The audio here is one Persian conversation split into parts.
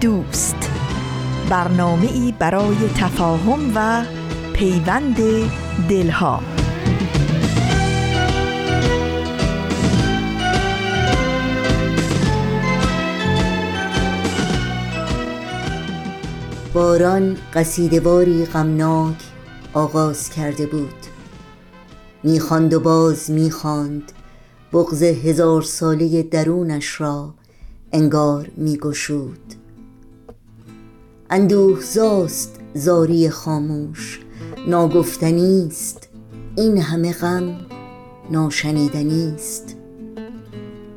دوست. برنامه ای برای تفاهم و پیوند دلها. باران قصیدواری غمناک آغاز کرده بود. می‌خواند و باز می‌خواند بغز هزار ساله درونش را انگار میگشود. اندوه زاست زاری خاموش ناگفتنیست این همه غم ناشنیدنیست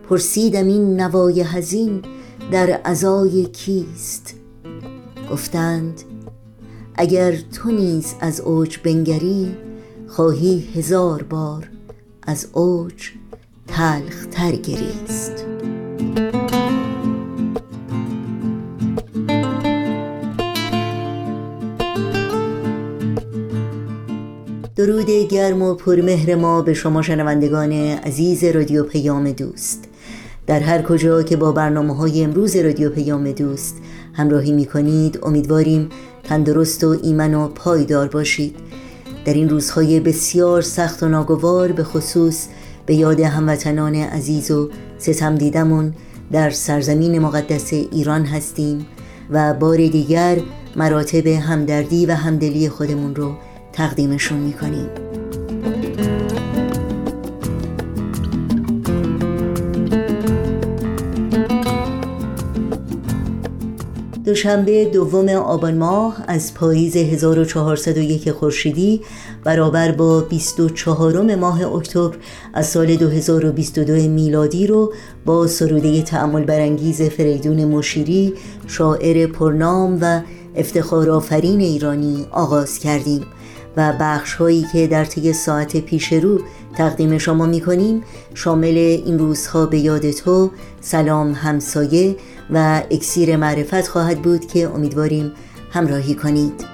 پرسیدم این نوای هزین در ازای کیست؟ گفتند اگر تو نیز از اوج بنگری خواهی هزار بار از اوج تلخ تر گریست. درود گرم و پرمهر ما به شما شنوندگان عزیز رادیو پیام دوست. در هر کجا که با برنامه های امروز رادیو پیام دوست همراهی می کنید امیدواریم تندرست و ایمن و پایدار باشید. در این روزهای بسیار سخت و ناگوار به خصوص به یاد هموطنان عزیز و ستم دیدمون در سرزمین مقدس ایران هستیم و بار دیگر مراتب همدردی و همدلی خودمون رو تقدیمشون می‌کنیم. دوشنبه دوم آبان ماه از پاییز 1401 خورشیدی برابر با 24 ماه اکتبر از سال 2022 میلادی رو با سروده تعمل برانگیز فریدون مشیری شاعر پرنام و افتخارآفرین ایرانی آغاز کردیم. و بخش هایی که در طی ساعت پیش رو تقدیم شما می کنیم شامل این روزها به یاد تو سلام همسایه و اکسیر معرفت خواهد بود که امیدواریم همراهی کنید.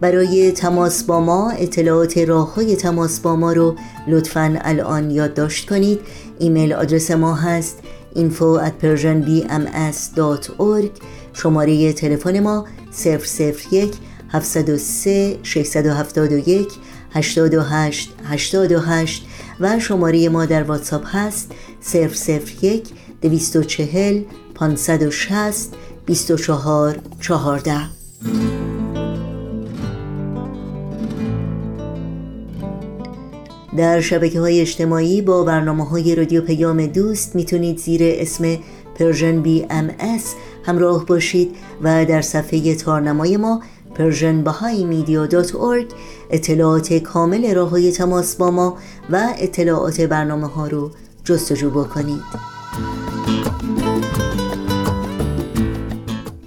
برای تماس با ما اطلاعات راه های تماس با ما رو لطفا الان یادداشت کنید. ایمیل آدرس ما هست info at persianbms.org شماره تلفن ما 001 703 671 828 828 و شماره ما در واتساپ هست 001 240 560 24 14 در شبکه های اجتماعی با برنامه های رادیو پیام دوست می‌تونید زیر اسم Persian BMS همراه باشید و در صفحه تارنمای ما Persian اطلاعات کامل راه های تماس با ما و اطلاعات برنامه ها رو جستجو بکنید.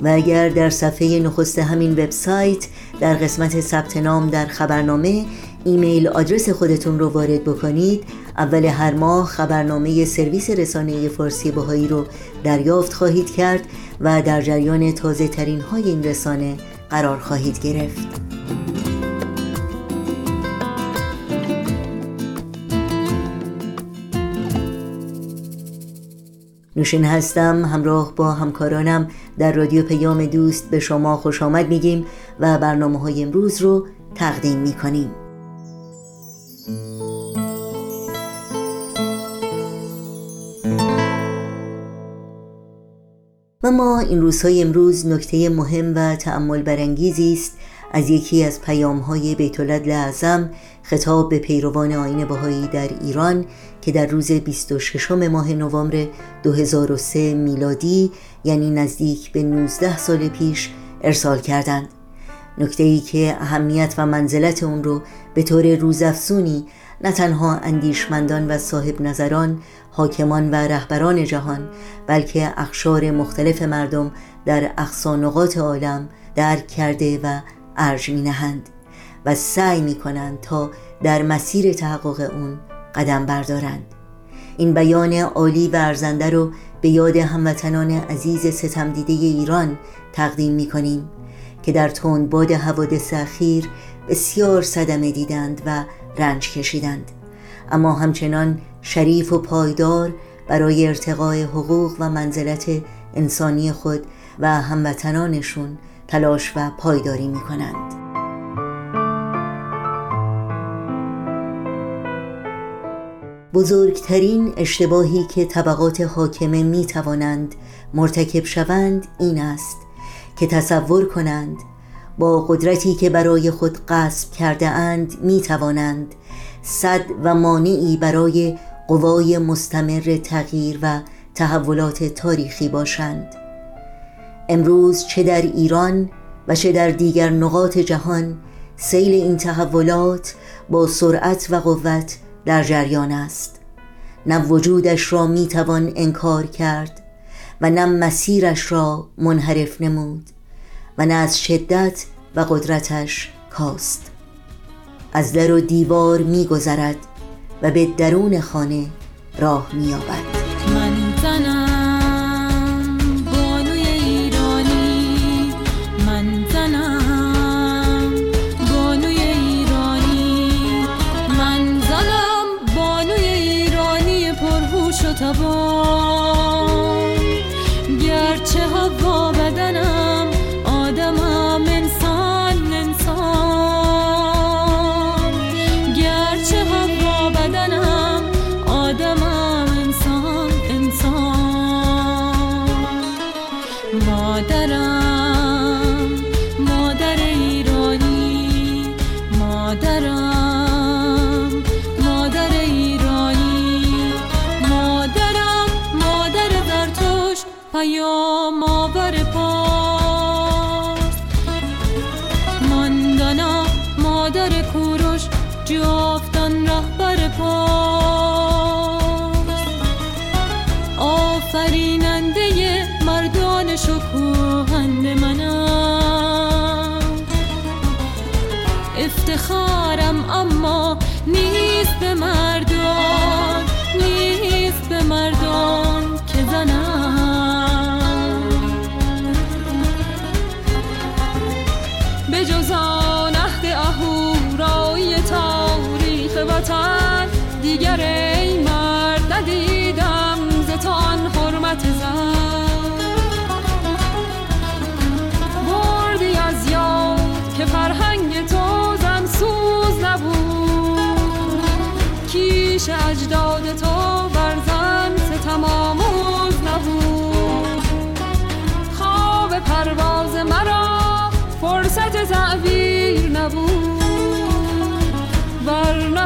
و اگر در صفحه نخست همین وبسایت در قسمت ثبت نام در خبرنامه ایمیل آدرس خودتون رو وارد بکنید. اول هر ماه خبرنامه سرویس رسانه فارسی باهایی رو دریافت خواهید کرد و در جریان تازه ترین های این رسانه قرار خواهید گرفت. نوشین هستم همراه با همکارانم در رادیو پیام دوست به شما خوش آمد میگیم و برنامه های امروز رو تقدیم می‌کنیم. و ما این روزهای امروز نکته مهم و تعمل برانگیزی است از یکی از پیام های بیت اعظم خطاب به پیروان آین بهایی در ایران که در روز 26 ماه نوامبر 2003 میلادی یعنی نزدیک به 19 سال پیش ارسال کردند. نکته ای که اهمیت و منزلت اون رو به طور روزافزونی نه تنها اندیشمندان و صاحب نظران حاکمان و رهبران جهان بلکه اخشار مختلف مردم در اقصانقات عالم درک کرده و ارج می نهند و سعی می کنند تا در مسیر تحقق اون قدم بردارند. این بیان عالی و ارزنده رو به یاد هموطنان عزیز ستمدیده ایران تقدیم می کنیم که در باد حوادث اخیر بسیار صدمه دیدند و رنج کشیدند. اما همچنان شریف و پایدار برای ارتقای حقوق و منزلت انسانی خود و هموطنانشون تلاش و پایداری می کنند بزرگترین اشتباهی که طبقات حاکمه می توانند مرتکب شوند این است که تصور کنند با قدرتی که برای خود قصب کرده اند می توانند صد و مانعی برای قوای مستمر تغییر و تحولات تاریخی باشند. امروز چه در ایران و چه در دیگر نقاط جهان سیل این تحولات با سرعت و قوت در جریان است. نه وجودش را می‌توان انکار کرد و نه مسیرش را منحرف نمود و نه از شدت و قدرتش کاست. از در و دیوار میگذرد و به درون خانه راه مییابد.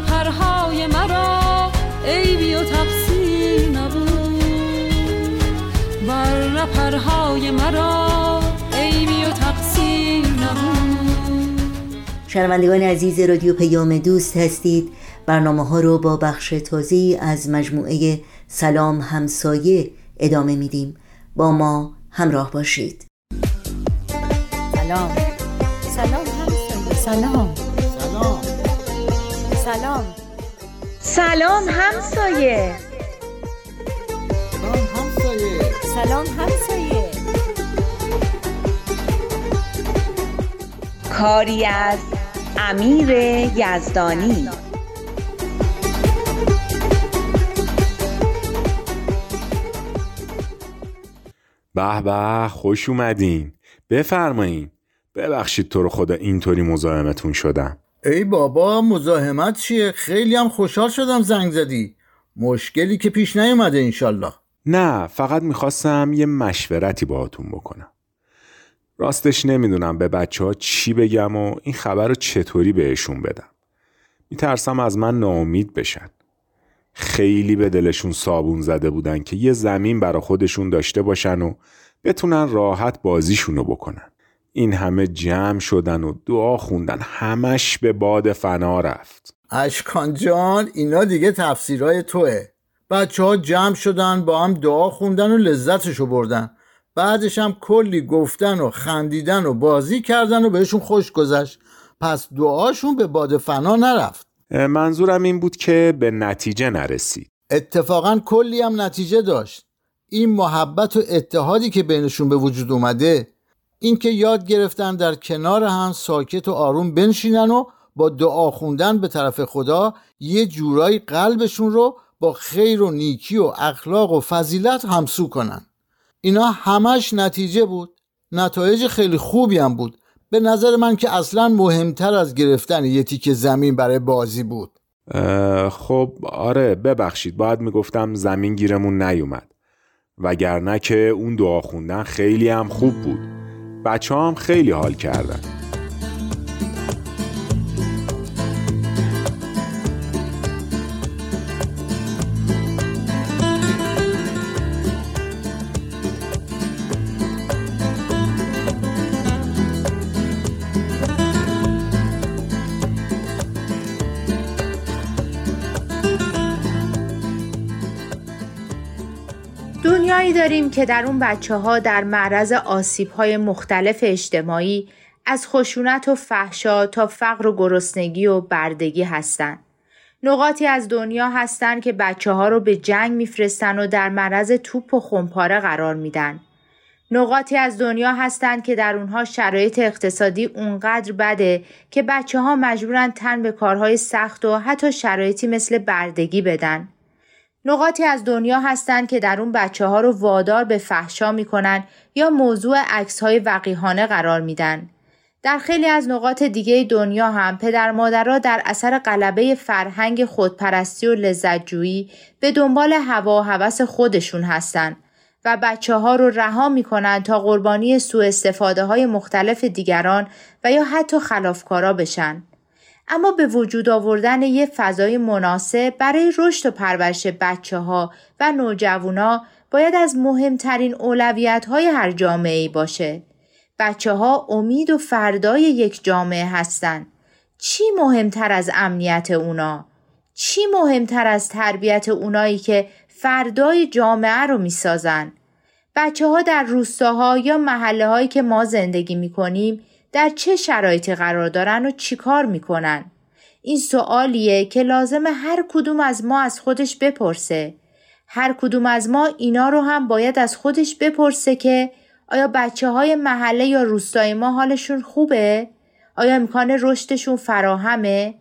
پرهای مرا عیبی و تقصیر نبود. بر پرهای مرا عیبی و تقصیر نبود. شنوندگان عزیز رادیو پیام دوست هستید. برنامه ها رو با بخش تازی از مجموعه سلام همسایه ادامه میدیم. با ما همراه باشید. سلام. سلام. همسایه سلام. سلام. سلام همسایه. سلام همسایه. سلام همسایه. کاری از امیر یزدانی. به به خوش اومدین. بفرمایین. ببخشید تو رو خدا اینطوری مزاحمتون شدم. ای بابا مزاحمت چیه؟ خیلی هم خوشحال شدم زنگ زدی. مشکلی که پیش نیومده انشالله. نه فقط می‌خواستم یه مشورتی باهاتون بکنم. راستش نمی‌دونم به بچه ها چی بگم و این خبر رو چطوری بهشون بدم. میترسم از من ناامید بشن. خیلی به دلشون صابون زده بودن که یه زمین برا خودشون داشته باشن و بتونن راحت بازیشونو بکنن. این همه جمع شدن و دعا خوندن. همش به باد فنا رفت. اشکان جان اینا دیگه تفسیرهای توه. بچه ها جمع شدن با هم دعا خوندن و لذتشو بردن. بعدش هم کلی گفتن و خندیدن و بازی کردن و بهشون خوش گذشت. پس دعاشون به باد فنا نرفت. منظورم این بود که به نتیجه نرسید. اتفاقا کلی هم نتیجه داشت. این محبت و اتحادی که بینشون به وجود اومده اینکه یاد گرفتن در کنار هم ساکت و آروم بنشینن و با دعا خوندن به طرف خدا یه جورایی قلبشون رو با خیر و نیکی و اخلاق و فضیلت همسو کنن. اینا همش نتیجه بود. نتایج خیلی خوبی هم بود. به نظر من که اصلا مهمتر از گرفتن یه تیک زمین برای بازی بود. خب آره ببخشید. باید می‌گفتم زمین گیرمون نیومد. وگرنه که اون دعا خوندن خیلی هم خوب بود. بچه هم خیلی حال کردن. دنیایی داریم که در اون بچه ها در معرض آسیب های مختلف اجتماعی از خشونت و فحشا تا فقر و گرسنگی و بردگی هستند. نقاطی از دنیا هستند که بچه ها رو به جنگ میفرستن و در معرض توپ و خمپاره قرار میدن. نقاطی از دنیا هستند که در اونها شرایط اقتصادی اونقدر بده که بچه ها مجبورن تن به کارهای سخت و حتی شرایطی مثل بردگی بدن. نقاطی از دنیا هستند که در اون بچه ها رو وادار به فحشا می‌کنن یا موضوع عکس های وقیحانه قرار میدن. در خیلی از نقاط دیگه دنیا هم پدر مادرها در اثر غلبه فرهنگ خودپرستی و لذتجویی به دنبال هوا و هوس خودشون هستن و بچه ها رو رها می‌کنن تا قربانی سوء استفاده های مختلف دیگران و یا حتی خلافکارا بشن. اما به وجود آوردن یه فضای مناسب برای رشد و پرورش بچه ها و نوجوانا باید از مهمترین اولویت های هر جامعه باشه. بچه ها امید و فردای یک جامعه هستند. چی مهمتر از امنیت اونا؟ چی مهمتر از تربیت اونایی که فردای جامعه رو می‌سازن؟ بچه ها در روستاها یا محله هایی که ما زندگی می کنیم در چه شرایطی قرار دارن و چیکار می‌کنن؟ این سوالیه که لازم هر کدوم از ما از خودش بپرسه. هر کدوم از ما اینا رو هم باید از خودش بپرسه که آیا بچه های محله یا روستای ما حالشون خوبه؟ آیا امکان رشدشون فراهمه؟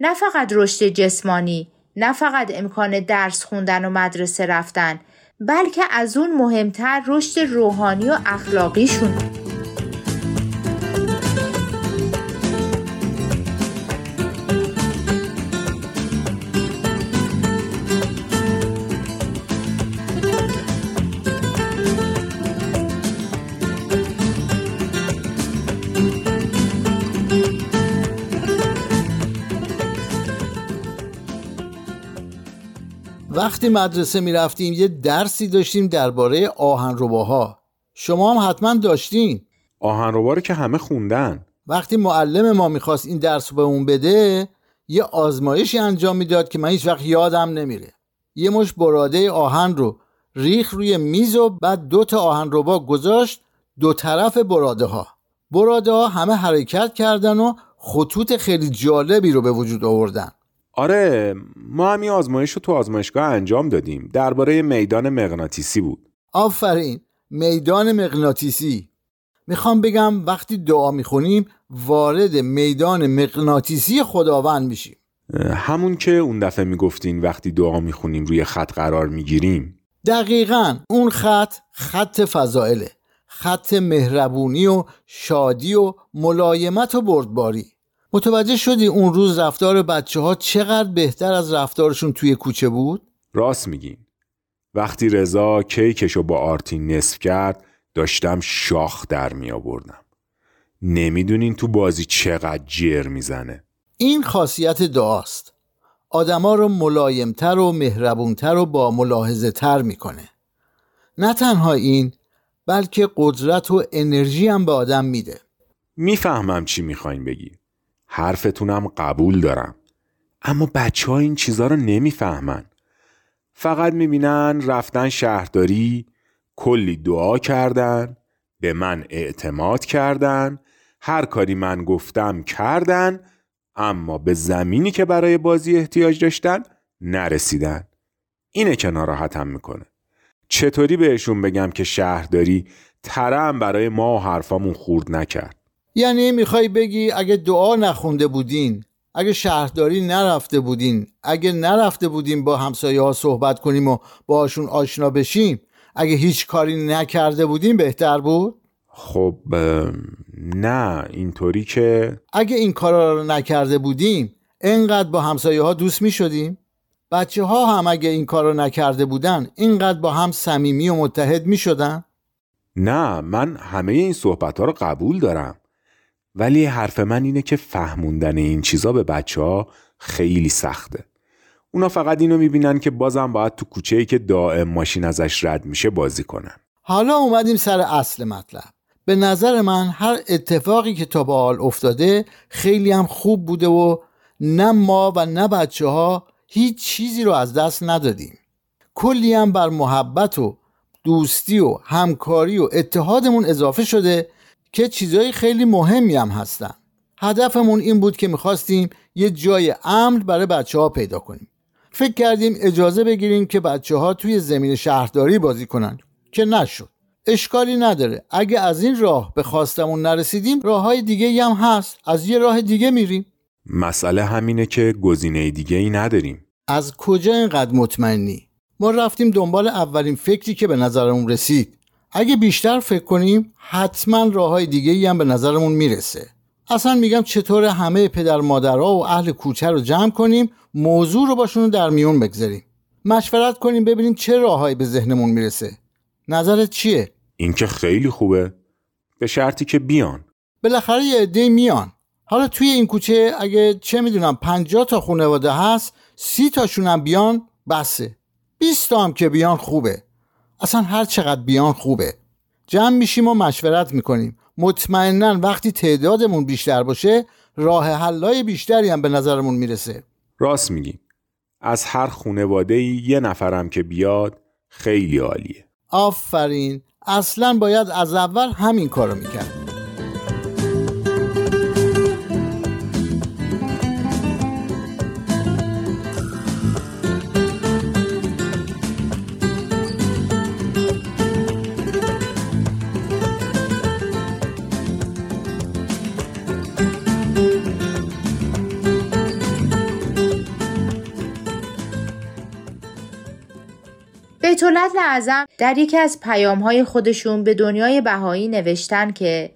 نه فقط رشد جسمانی، نه فقط امکان درس خوندن و مدرسه رفتن، بلکه از اون مهمتر رشد روحانی و اخلاقیشون. وقتی مدرسه می رفتیم یه درسی داشتیم درباره آهنرباها. شما هم حتما داشتین. آهنربا رو که همه خوندن. وقتی معلم ما می‌خواست این درس رو به اون بده یه آزمایشی انجام می‌داد که من هیچ وقت یادم نمیره. یه مش براده آهن رو ریخ روی میز و بعد دو تا آهنربا گذاشت دو طرف براده ها براده ها همه حرکت کردن و خطوط خیلی جالبی رو به وجود آوردن. آره ما هم این آزمایش رو تو آزمایشگاه انجام دادیم. درباره میدان مغناطیسی بود. آفرین. میدان مغناطیسی. می‌خوام بگم وقتی دعا می‌خونیم وارد میدان مغناطیسی خداوند میشیم. همون که اون دفعه می‌گفتین وقتی دعا می‌خونیم روی خط قرار می‌گیریم. دقیقا اون خط خط فضائله. خط مهربونی و شادی و ملایمت و بردباری. متوجه شدی اون روز رفتار بچه ها چقدر بهتر از رفتارشون توی کوچه بود؟ راست میگین وقتی رضا کیکشو با آرتین نصف کرد داشتم شاخ در می آوردم نمی‌دونین تو بازی چقدر جر می‌زنه. این خاصیت دعاست. آدما رو ملایمتر و مهربونتر و با ملاحظه تر می‌کنه. نه تنها این بلکه قدرت و انرژی هم به آدم میده. می‌فهمم چی می‌خواین بگی. حرفتونم قبول دارم. اما بچه ها این چیزا رو نمی‌فهمن. فقط می‌بینن رفتن شهرداری کلی دعا کردن به من اعتماد کردن هر کاری من گفتم کردن اما به زمینی که برای بازی احتیاج داشتن نرسیدن. اینه که ناراحتم می‌کنه. چطوری بهشون بگم که شهرداری ترم برای ما و حرفامون خورد نکرد؟ یعنی می‌خوای بگی اگه دعا نخونده بودین اگه شهرداری نرفته بودین اگه نرفته بودیم با همسایه ها صحبت کنیم و باشون آشنا بشیم اگه هیچ کاری نکرده بودیم بهتر بود؟ خب نه اینطوری که اگه این کارا رو نکرده بودیم انقدر با همسایه ها دوست می شدیم بچه ها هم اگه این کار رو نکرده بودن اینقدر با هم صمیمی و متحد می شدن نه من همه این صحبت ها رو قبول دارم. ولی حرف من اینه که فهموندن این چیزا به بچه ها خیلی سخته. اونا فقط اینو می‌بینن که بازم باید تو کوچه ای که دائم ماشین ازش رد میشه بازی کنن. حالا اومدیم سر اصل مطلب. به نظر من هر اتفاقی که تا به حال افتاده خیلی هم خوب بوده و نه ما و نه بچه ها هیچ چیزی رو از دست ندادیم. کلی هم بر محبت و دوستی و همکاری و اتحادمون اضافه شده که چیزهای خیلی مهمی هم هستن. هدفمون این بود که می‌خواستیم یه جای امن برای بچه ها پیدا کنیم. فکر کردیم اجازه بگیریم که بچه ها توی زمین شهرداری بازی کنن که نشد. اشکالی نداره. اگه از این راه به خواستمون نرسیدیم راه های دیگه هم هست. از یه راه دیگه میریم. مسئله همینه که گزینه دیگه ای نداریم. از کجا اینقدر مطمئنی؟ ما رفتیم دنبال اولین فکری که به نظرمون رسید. اگه بیشتر فکر کنیم حتما راه های دیگه هم به نظرمون می‌رسه. اصلا میگم چطور همه پدر مادرها و اهل کوچه رو جمع کنیم موضوع رو باشون در میون بگذاریم. مشورت کنیم ببینیم چه راههایی به ذهنمون می‌رسه. نظرت چیه؟ این که خیلی خوبه. به شرطی که بیان. بالاخره یه عده میان. حالا توی این کوچه اگه چه می‌دونم 50 تا خانواده هست سی تاشون هم بیان بسه. 20 تا هم که بیان خوبه. اصلا هر چقدر بیان خوبه. جمع میشیم و مشورت می‌کنیم. مطمئنا وقتی تعدادمون بیشتر باشه راه حلای بیشتری هم به نظرمون می‌رسه. راست میگی. از هر خونواده یه نفرم که بیاد خیلی عالیه. آفرین. اصلا باید از اول همین کارو می‌کرد. بیتولت اعظم در یکی از پیامهای خودشون به دنیای بهایی نوشتن که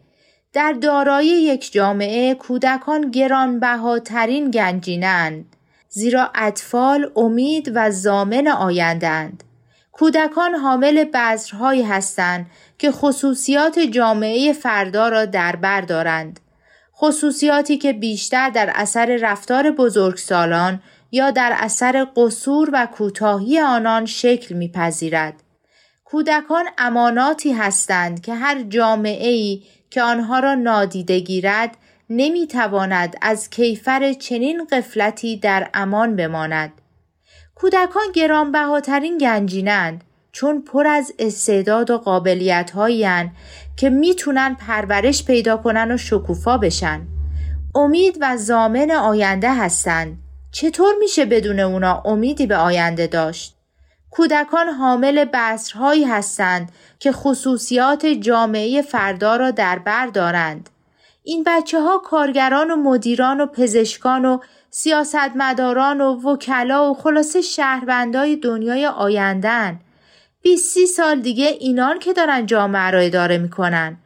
در دارایی یک جامعه کودکان گرانبهاترین گنجینند زیرا اطفال امید و زامن آیندند کودکان حامل بذرهایی هستند که خصوصیات جامعه فردا را در بر دارند. خصوصیاتی که بیشتر در اثر رفتار بزرگسالان یا در اثر قصور و کوتاهی آنان شکل میپذیرد. کودکان اماناتی هستند که هر جامعه ای که آنها را نادیده گیرد نمی‌تواند از کیفر چنین قفلتی در امان بماند. کودکان گرانبهاترین گنجینند چون پر از استعداد و قابلیت که می‌تونن پرورش پیدا کنن و شکوفا بشن. امید و زامن آینده هستند چطور میشه بدون اونا امیدی به آینده داشت؟ کودکان حامل بسرهایی هستند که خصوصیات جامعه فردا را در بر دارند. این بچه ها کارگران و مدیران و پزشکان و سیاستمداران و وکلا و خلاصه شهروندای دنیای آیندن. 20 سال دیگه اینان که دارن جامعه را اداره می‌کنن.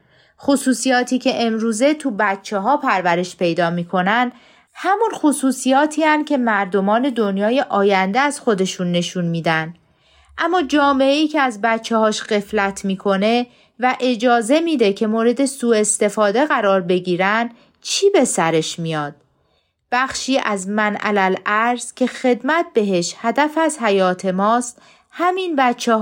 خصوصیاتی که امروزه تو بچه ها پرورش پیدا می‌کنن همون خصوصیاتی هن که مردمان دنیای آینده از خودشون نشون میدن. اما جامعه ای که از بچه هاش قفلت می‌کنه و اجازه میده که مورد سوء استفاده قرار بگیرن چی به سرش میاد؟ بخشی از من علل ارز که خدمت بهش هدف از حیات ماست همین بچه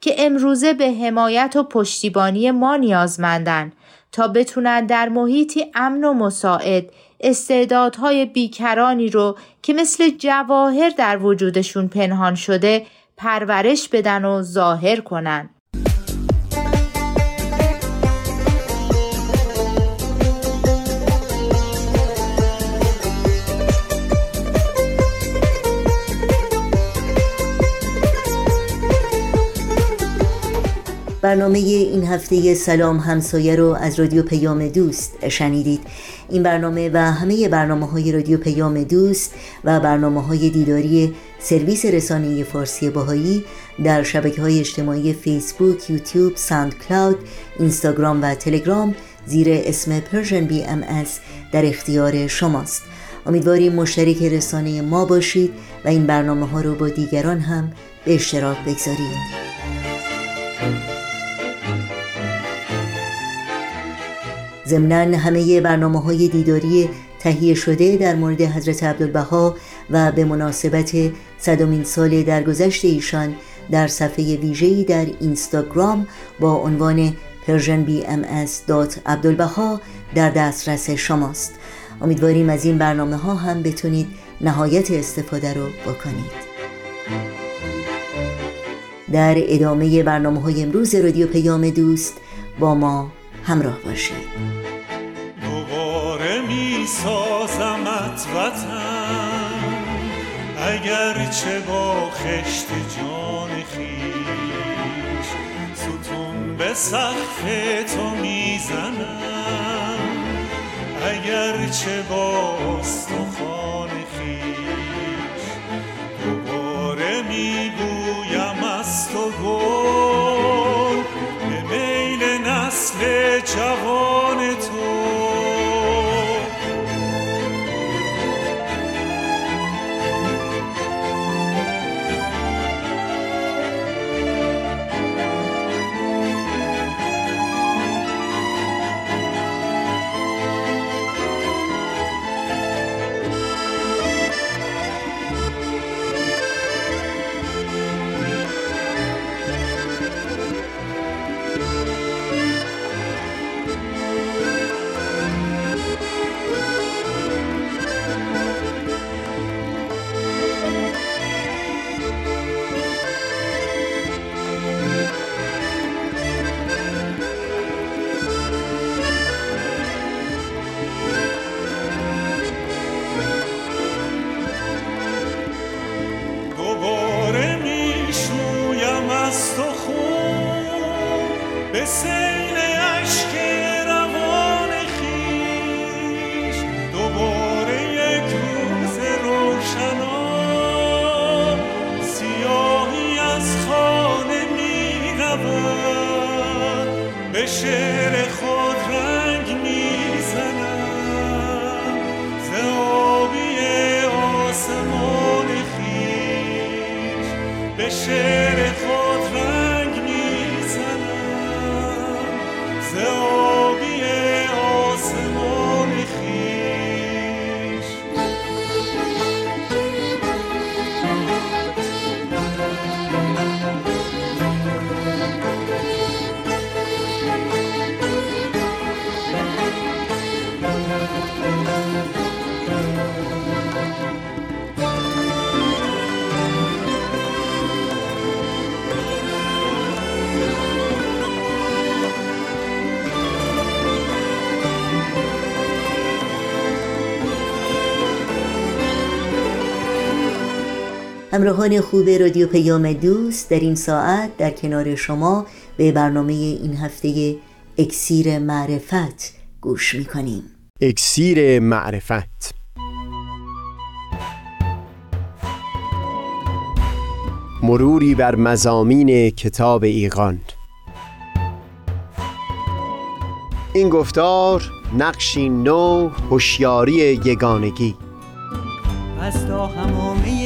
که امروزه به حمایت و پشتیبانی ما نیازمندن تا بتونن در محیطی امن و مساعد استعدادهای بیکرانی رو که مثل جواهر در وجودشون پنهان شده پرورش بدن و ظاهر کنن. برنامه این هفته سلام همسایه رو از رادیو پیام دوست شنیدید. این برنامه و همه برنامه های رادیو پیام دوست و برنامه های دیداری سرویس رسانه فارسی بهائی در شبکه های اجتماعی فیسبوک، یوتیوب، SoundCloud، اینستاگرام و تلگرام زیر اسم Persian BMS در اختیار شماست. امیدواریم مشترک رسانه ما باشید و این برنامه ها رو با دیگران هم به اشتراک بگذارید. ضمنا همه برنامه های دیداری تهیه شده در مورد حضرت عبدالبها و به مناسبت صدمین سال درگذشت ایشان در صفحه ویژه‌ای در اینستاگرام با عنوان persianbms.abdulbaha در دسترس شماست. امیدواریم از این برنامه ها هم بتونید نهایت استفاده رو بکنید. در ادامه برنامه های امروز رادیو پیام دوست با ما همراه باشید سازمت وطن اگرچه با خشت جان خیش ستون به سقف تو می‌زنم. اگرچه با استخوان deixa voar. همراهان خوب رادیو پیام دوست در این ساعت در کنار شما به برنامه این هفته اکسیر معرفت گوش می‌کنیم. اکسیر معرفت. مروری بر مزامین کتاب ایقان این گفتار نقشی نو هوشیاری یگانگی. از تا همامه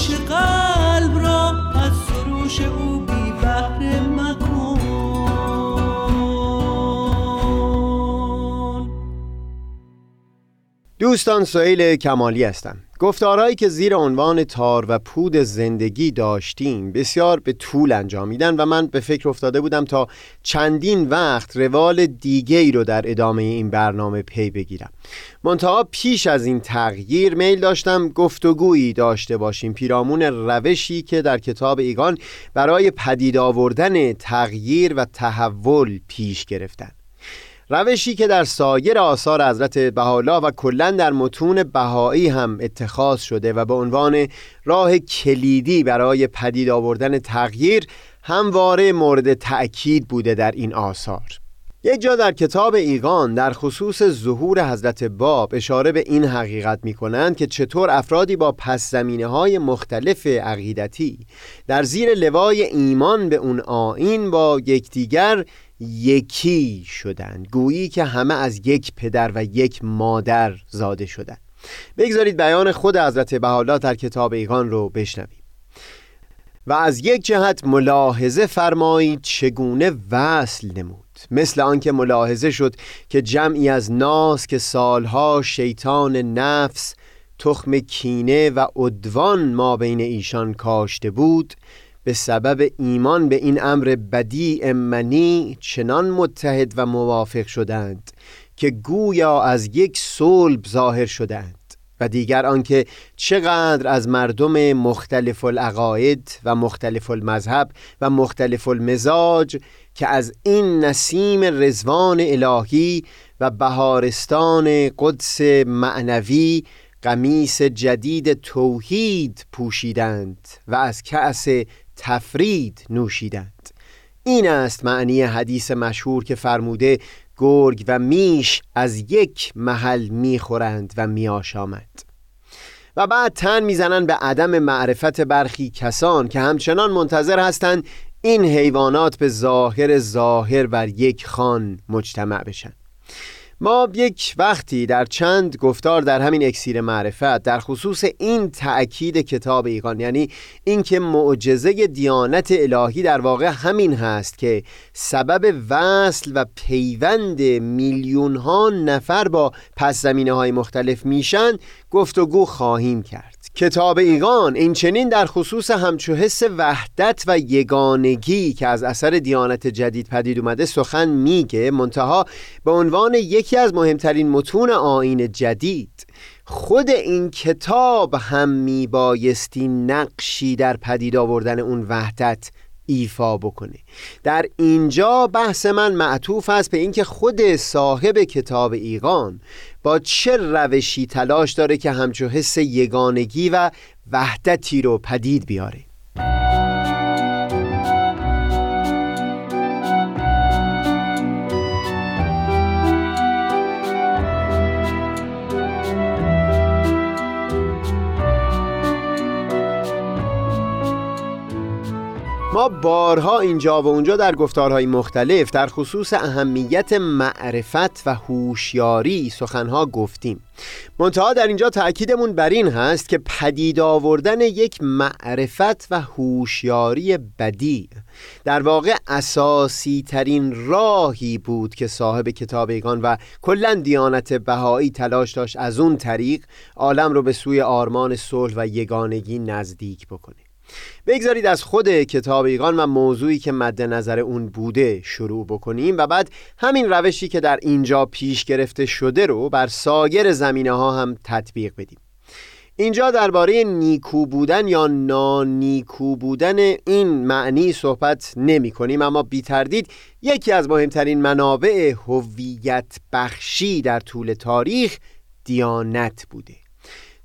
گوش قلب را از سروش او بی بهره مکن. دوستان سئیل کمالی هستم. گفتارهایی که زیر عنوان تار و پود زندگی داشتیم بسیار به طول انجامیدن و من به فکر افتاده بودم تا چندین وقت روال دیگه ای رو در ادامه این برنامه پی بگیرم. منتها پیش از این تغییر میل داشتم گفتگویی داشته باشیم. پیرامون روشی که در کتاب ایگان برای پدید آوردن تغییر و تحول پیش گرفتن. روشی که در سایر آثار حضرت بهاءالله و کلا در متون بهایی هم اتخاذ شده و به عنوان راه کلیدی برای پدید آوردن تغییر همواره مورد تأکید بوده در این آثار. یک جا در کتاب ایگان در خصوص ظهور حضرت باب اشاره به این حقیقت می کنند که چطور افرادی با پس زمینه های مختلف عقیدتی در زیر لوای ایمان به اون آین با یکدیگر یکی شدند. گویی که همه از یک پدر و یک مادر زاده شدند. بگذارید بیان خود حضرت بحالا در کتاب ایگان رو بشنویم. و از یک جهت ملاحظه فرمایید چگونه وصل نمود. مثل آنکه ملاحظه شد که جمعی از ناس که سالها شیطان نفس تخم کینه و عدوان ما بین ایشان کاشته بود به سبب ایمان به این امر بدی امنی چنان متحد و موافق شدند که گویا از یک صلب ظاهر شدند و دیگر آنکه چقدر از مردم مختلف العقاید و مختلف المذهب و مختلف المزاج که از این نسیم رزوان الهی و بهارستان قدس معنوی قمیس جدید توحید پوشیدند و از کأس تفرید نوشیدند. این است معنی حدیث مشهور که فرموده گرگ و میش از یک محل می‌خورند و میآشامد و بعد تن می‌زنند به عدم معرفت برخی کسان که همچنان منتظر هستند این حیوانات به ظاهر ظاهر بر یک خان مجتمع بشن. ما یک وقتی در چند گفتار در همین اکسیر معرفت در خصوص این تأکید کتاب ایقان یعنی اینکه معجزه دیانت الهی در واقع همین هست که سبب وصل و پیوند میلیون ها نفر با پس زمینه های مختلف میشن گفتگو خواهیم کرد. کتاب ایگان این چنین در خصوص همچو حس وحدت و یگانگی که از اثر دیانت جدید پدید اومده سخن میگه منتها به عنوان یکی از مهمترین متون آین جدید خود این کتاب هم میبایستی نقشی در پدید آوردن اون وحدت ایفا بکنه در اینجا بحث من معطوف است به اینکه خود صاحب کتاب ایقان با چه روشی تلاش داره که همچو حس یگانگی و وحدتی رو پدید بیاره. ما بارها اینجا و اونجا در گفتارهای مختلف در خصوص اهمیت معرفت و هوشیاری سخنها گفتیم. منتها در اینجا تأکیدمون بر این هست که پدید آوردن یک معرفت و هوشیاری بدی در واقع اساسی ترین راهی بود که صاحب کتابیگان و کلا دیانت بهایی تلاش داشت از اون طریق عالم رو به سوی آرمان صلح و یگانگی نزدیک بکنه. بگذارید از خود کتاب ایقان و موضوعی که مد نظر اون بوده شروع بکنیم و بعد همین روشی که در اینجا پیش گرفته شده رو بر سایر زمینه ها هم تطبیق بدیم. اینجا درباره نیکو بودن یا نانیکو بودن این معنی صحبت نمی کنیم اما بی تردید یکی از مهمترین منابع هویت بخشی در طول تاریخ دیانت بوده.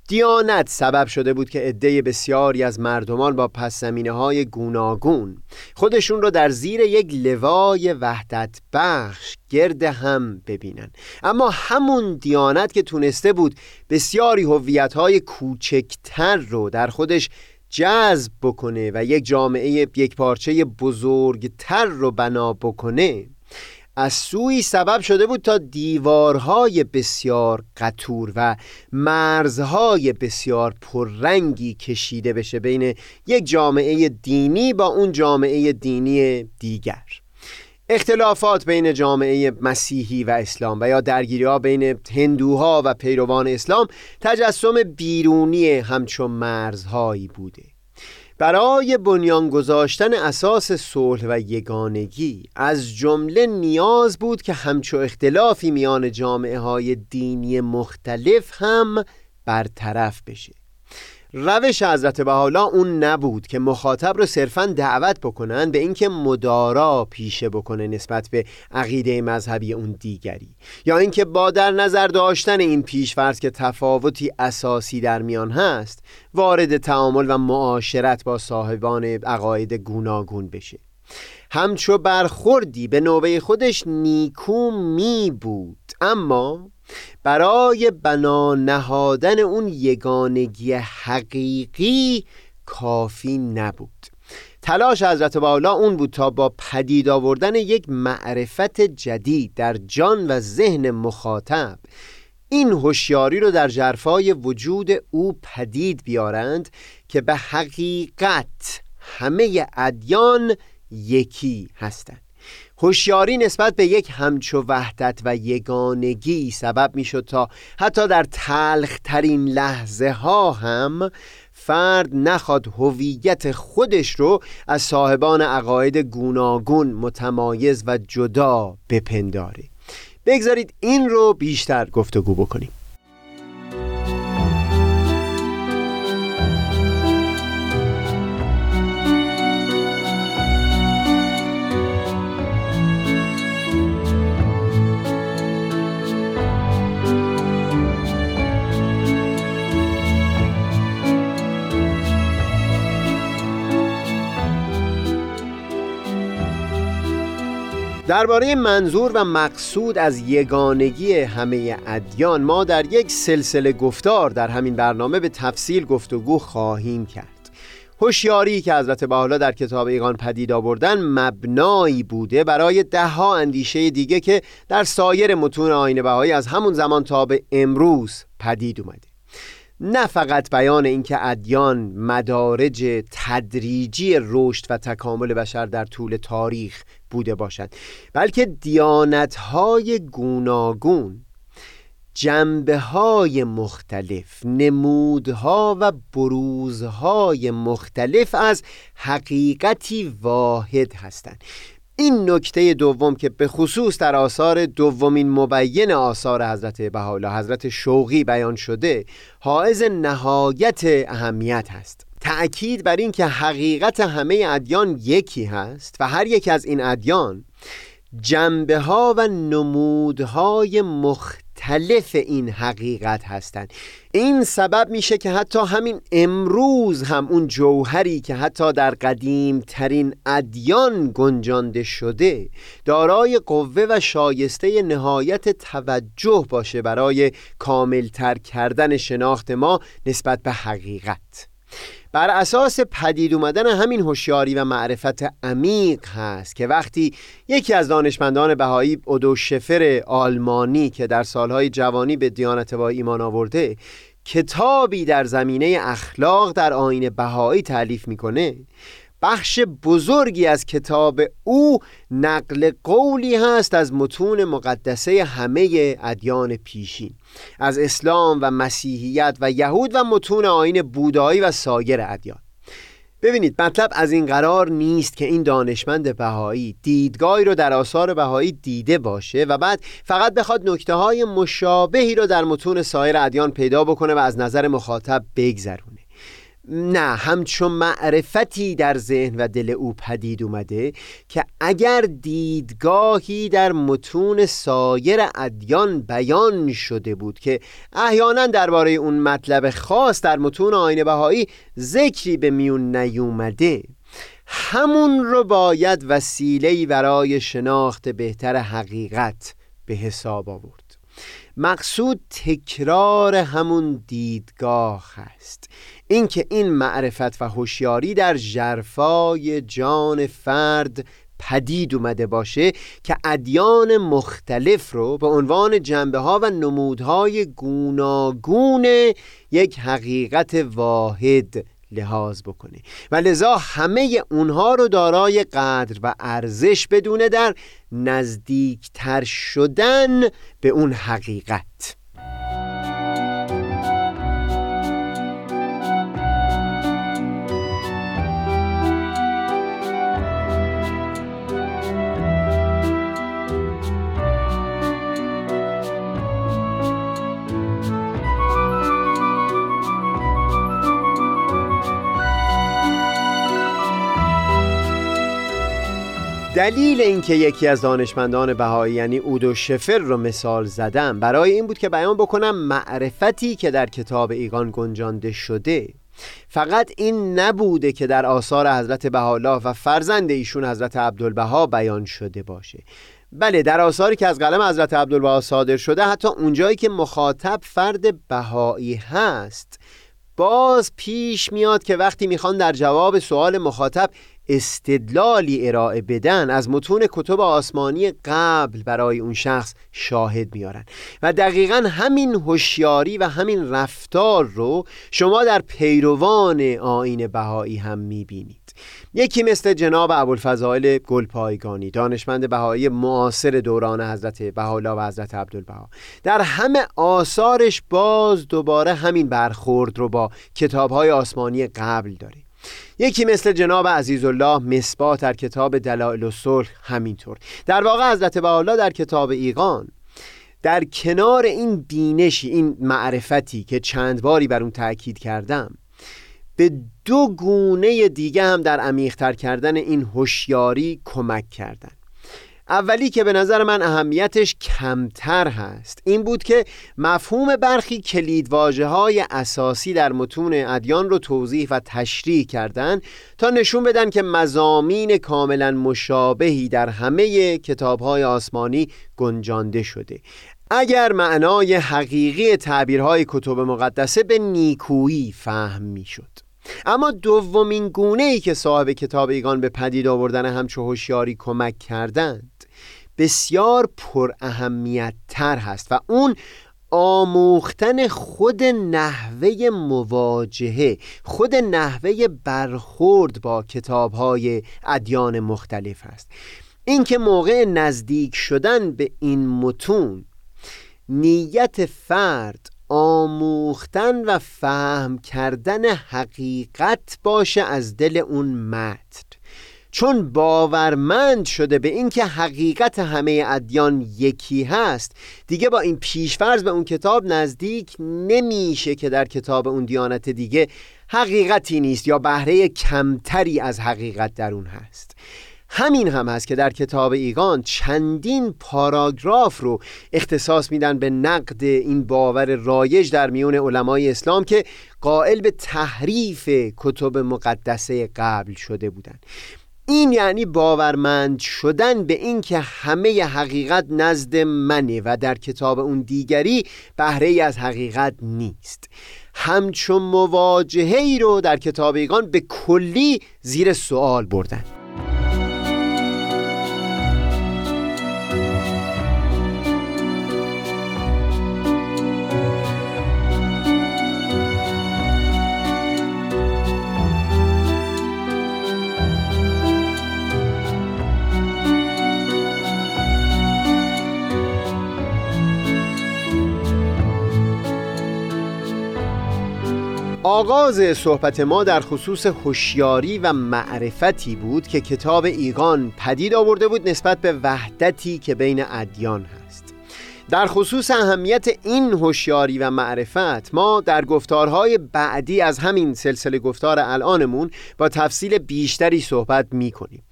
دیانت سبب شده بود که عده بسیاری از مردمان با پس زمینه های گوناگون خودشون رو در زیر یک لوای وحدت بخش گرد هم ببینن. اما همون دیانت که تونسته بود بسیاری هویت های کوچکتر رو در خودش جذب بکنه و یک جامعه یک پارچه بزرگتر رو بنا بکنه از سوی سبب شده بود تا دیوارهای بسیار قطور و مرزهای بسیار پررنگی کشیده بشه بین یک جامعه دینی با اون جامعه دینی دیگر. اختلافات بین جامعه مسیحی و اسلام و یا درگیری ها بین هندوها و پیروان اسلام تجسم بیرونی همچون مرزهایی بوده. برای بنیان گذاشتن اساس صلح و یگانگی از جمله نیاز بود که همچو اختلافی میان جامعه های دینی مختلف هم برطرف بشه. روش حضرت بحالا اون نبود که مخاطب رو صرفا دعوت بکنن به اینکه مدارا پیشه بکنه نسبت به عقیده مذهبی اون دیگری. یا اینکه با در نظر داشتن این پیشفرض که تفاوتی اساسی در میان هست وارد تعامل و معاشرت با صاحبان عقاید گوناگون بشه. همچو برخوردی به نوبه خودش نیکو می بود اما برای بنا نهادن اون یگانگی حقیقی کافی نبود. تلاش حضرت بالا اون بود تا با پدید آوردن یک معرفت جدید در جان و ذهن مخاطب این هوشیاری رو در جرفای وجود او پدید بیارند که به حقیقت همه ادیان یکی هستند. هوشیاری نسبت به یک همچو وحدت و یگانگی سبب می شد تا حتی در تلخ ترین لحظه ها هم فرد نخواد هویت خودش رو از صاحبان عقاید گوناگون متمایز و جدا بپنداره. بگذارید این رو بیشتر گفتگو بکنیم. درباره منظور و مقصود از یگانگی همه ادیان ما در یک سلسله گفتار در همین برنامه به تفصیل گفتگو خواهیم کرد. هوشیاری که حضرت بحالا در کتاب ایقان پدید آوردن مبنایی بوده برای دهها اندیشه دیگه که در سایر متون آین بهایی از همون زمان تا به امروز پدید اومده. نه فقط بیان اینکه ادیان مدارج تدریجی رشد و تکامل بشر در طول تاریخ بوده باشد. بلکه دیانتهای گوناگون جنبه های مختلف نمودها و بروزهای مختلف از حقیقتی واحد هستند. این نکته دوم که به خصوص در آثار دومین مبین آثار حضرت بهاءالله حضرت شوقی بیان شده حائز نهایت اهمیت هست. تأکید بر این که حقیقت همه ادیان یکی هست و هر یک از این ادیان جنبه ها و نمودهای مختلف این حقیقت هستند. این سبب میشه که حتی همین امروز هم اون جوهری که حتی در قدیم ترین ادیان گنجانده شده دارای قوه و شایسته نهایت توجه باشه برای کاملتر کردن شناخت ما نسبت به حقیقت. بر اساس پدید اومدن همین هوشیاری و معرفت عمیق هست که وقتی یکی از دانشمندان بهایی اودو شفر آلمانی که در سالهای جوانی به دیانت با ایمان آورده کتابی در زمینه اخلاق در آین بهایی تعلیف می‌کنه بخش بزرگی از کتاب او نقل قولی هست از متون مقدسه همه ادیان پیشین. از اسلام و مسیحیت و یهود و متون آین بودایی و سایر ادیان. ببینید مطلب از این قرار نیست که این دانشمند بهایی دیدگاهی رو در آثار بهایی دیده باشه و بعد فقط بخواد نکته های مشابهی رو در متون سایر ادیان پیدا بکنه و از نظر مخاطب بگذرونه. نه همچون معرفتی در ذهن و دل او پدید اومده که اگر دیدگاهی در متون سایر ادیان بیان شده بود که احیانا درباره اون مطلب خاص در متون آین بهایی ذکری به میون نیومده. همون رو باید وسیله‌ای برای شناخت بهتر حقیقت به حساب آورد. مقصود تکرار همون دیدگاه است. اینکه این معرفت و هوشیاری در جرفای جان فرد پدید اومده باشه که ادیان مختلف رو به عنوان جنبه ها و نمودهای گوناگون یک حقیقت واحد لحاظ بکنه و لذا همه اونها رو دارای قدر و ارزش بدونه در نزدیکتر شدن به اون حقیقت. دلیل اینکه یکی از دانشمندان بهایی یعنی اودو شفر رو مثال زدم. برای این بود که بیان بکنم معرفتی که در کتاب ایگان گنجانده شده. فقط این نبوده که در آثار حضرت بهاءالله و فرزند ایشون حضرت عبدالبها بیان شده باشه. بله در آثاری که از قلم حضرت عبدالبها صادر شده حتی اونجایی که مخاطب فرد بهایی هست باز پیش میاد که وقتی می‌خوان در جواب سوال مخاطب استدلالی ارائه بدن از متون کتب آسمانی قبل برای اون شخص شاهد میارن و دقیقا همین هوشیاری و همین رفتار رو شما در پیروان آین بهایی هم می‌بینید. یکی مثل جناب ابوالفضائل گلپایگانی دانشمند بهایی معاصر دوران حضرت بهاءالله و حضرت عبدالبها. در همه آثارش باز دوباره همین برخورد رو با کتابهای آسمانی قبل داره یکی مثل جناب عزیزالله مصباح در کتاب دلائل و صلح همینطور. در واقع حضرت بهاءالله در کتاب ایقان در کنار این بینشی این معرفتی که چند باری بر اون تاکید کردم به دو گونه دیگه هم در عمیقتر کردن این هوشیاری کمک کردن. اولی که به نظر من اهمیتش کمتر هست این بود که مفهوم برخی کلیدواجه های اساسی در متون ادیان رو توضیح و تشریح کردن تا نشون بدن که مزامین کاملا مشابهی در همه کتاب های آسمانی گنجانده شده. اگر معنای حقیقی تعبیرهای کتب مقدسه به نیکویی فهم می شد اما دومین گونه ای که صاحب کتاب ایگان به پدید آوردن همچو هوشیاری کمک کردند بسیار پر اهمیت تر هست و اون آموختن خود نحوه مواجهه خود نحوه برخورد با کتاب های ادیان مختلف است اینکه موقع نزدیک شدن به این متون نیت فرد آموختن و فهم کردن حقیقت باشه از دل اون متن چون باورمند شده به اینکه حقیقت همه ادیان یکی هست دیگه با این پیشفرض به اون کتاب نزدیک نمیشه که در کتاب اون دیانت دیگه حقیقتی نیست یا بهره کمتری از حقیقت در اون هست. همین هم هست که در کتاب ایگان چندین پاراگراف رو اختصاص میدن به نقد این باور رایج در میون علمای اسلام که قائل به تحریف کتب مقدسه قبل شده بودند این یعنی باورمند شدن به اینکه همه حقیقت نزد منه و در کتاب اون دیگری بهره از حقیقت نیست. همچون مواجهه ای رو در کتاب ایگان به کلی زیر سوال بردن. آغاز صحبت ما در خصوص هوشیاری و معرفتی بود که کتاب ایگان پدید آورده بود نسبت به وحدتی که بین ادیان هست. در خصوص اهمیت این هوشیاری و معرفت ما در گفتارهای بعدی از همین سلسله گفتار الانمون با تفصیل بیشتری صحبت می کنیم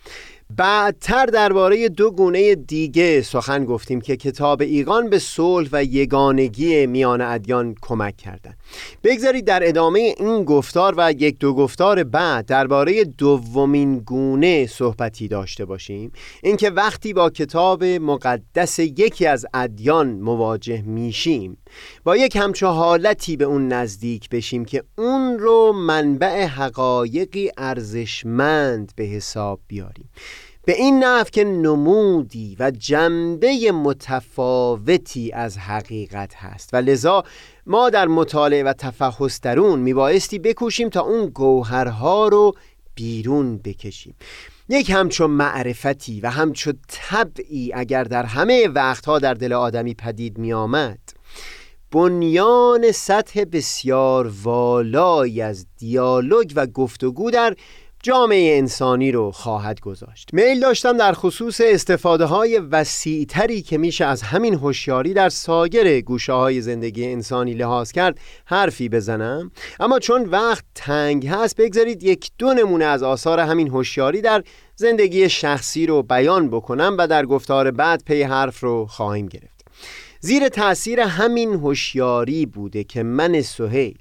بعدتر درباره دو گونه دیگه سخن گفتیم که کتاب ایقان به صلح و یگانگی میان ادیان کمک کردند. بگذارید در ادامه این گفتار و یک دو گفتار بعد درباره دومین گونه صحبتی داشته باشیم اینکه وقتی با کتاب مقدس یکی از ادیان مواجه میشیم با یک همچو حالتی به اون نزدیک بشیم که اون رو منبع حقایقی ارزشمند به حساب بیاریم به این نحو که نمودی و جنبه متفاوتی از حقیقت هست. و لذا ما در مطالعه و تفحص درون میبایستی بکوشیم تا اون گوهرها رو بیرون بکشیم. یک همچون معرفتی و همچون طبعی اگر در همه وقتها در دل آدمی پدید می آمد بنیان سطح بسیار والایی از دیالوگ و گفتگو در جامعه انسانی رو خواهد گذاشت. میل داشتم در خصوص استفاده های وسیعتری که میشه از همین هوشیاری در ساگر گوشه های زندگی انسانی لحاظ کرد حرفی بزنم. اما چون وقت تنگ هست بگذارید یک دو نمونه از آثار همین هوشیاری در زندگی شخصی رو بیان بکنم و در گفتار بعد پی حرف رو خواهیم گرفت. زیر تاثیر همین هوشیاری بوده که من سهیل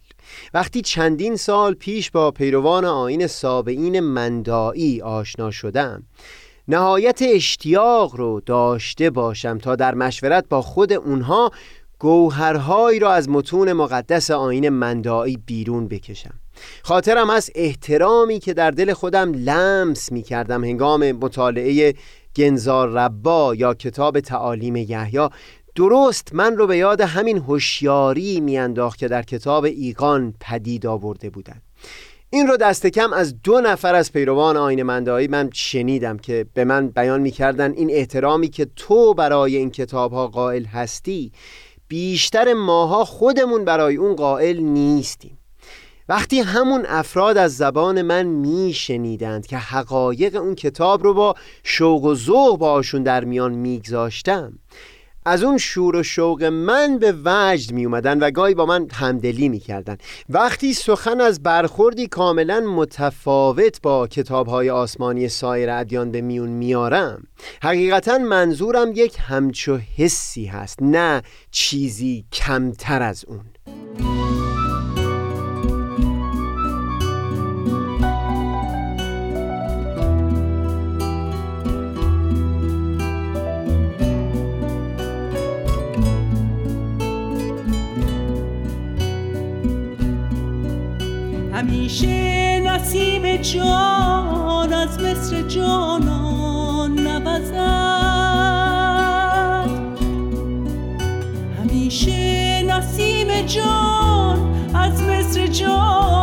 وقتی چندین سال پیش با پیروان آین سابعین مندایی آشنا شدم نهایت اشتیاق رو داشته باشم تا در مشورت با خود اونها گوهرهایی را از متون مقدس آین مندایی بیرون بکشم. خاطرم از احترامی که در دل خودم لمس می کردم هنگام مطالعه گنزار ربا یا کتاب تعالیم یحیی درست من رو به یاد همین هوشیاری میانداخت که در کتاب ایقان پدید آورده بودند این رو دست کم از دو نفر از پیروان آین مندایی من شنیدم که به من بیان می‌کردن این احترامی که تو برای این کتاب ها قائل هستی. بیشتر ماها خودمون برای اون قائل نیستیم. وقتی همون افراد از زبان من میشنیدند که حقایق اون کتاب رو با شوق و ذوق باشون در میان میگذاشتم از اون شور و شوق من به وجد می اومدن و گاهی با من همدلی می کردن. وقتی سخن از برخوردی کاملا متفاوت با کتاب های آسمانی سایر ادیان به میون میارم حقیقتا منظورم یک همچو حسی هست نه چیزی کمتر از اون همیشه نسیم جان از مصر جانان نوزد. همیشه نسیم جان از مصر جانان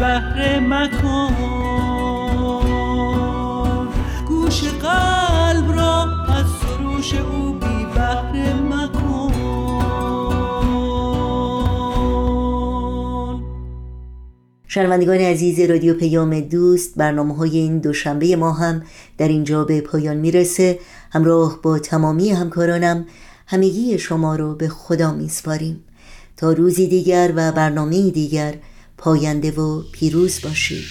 بهره مکن گوش قلب را از سروش او بی بهره مکن شنوندگان عزیز رادیو پیام دوست برنامه های این دوشنبه ما هم در اینجا به پایان می‌رسه. همراه با تمامی همکارانم همگی شما رو به خدا میسپاریم. تا روزی دیگر و برنامه دیگر پاینده و پیروز باشید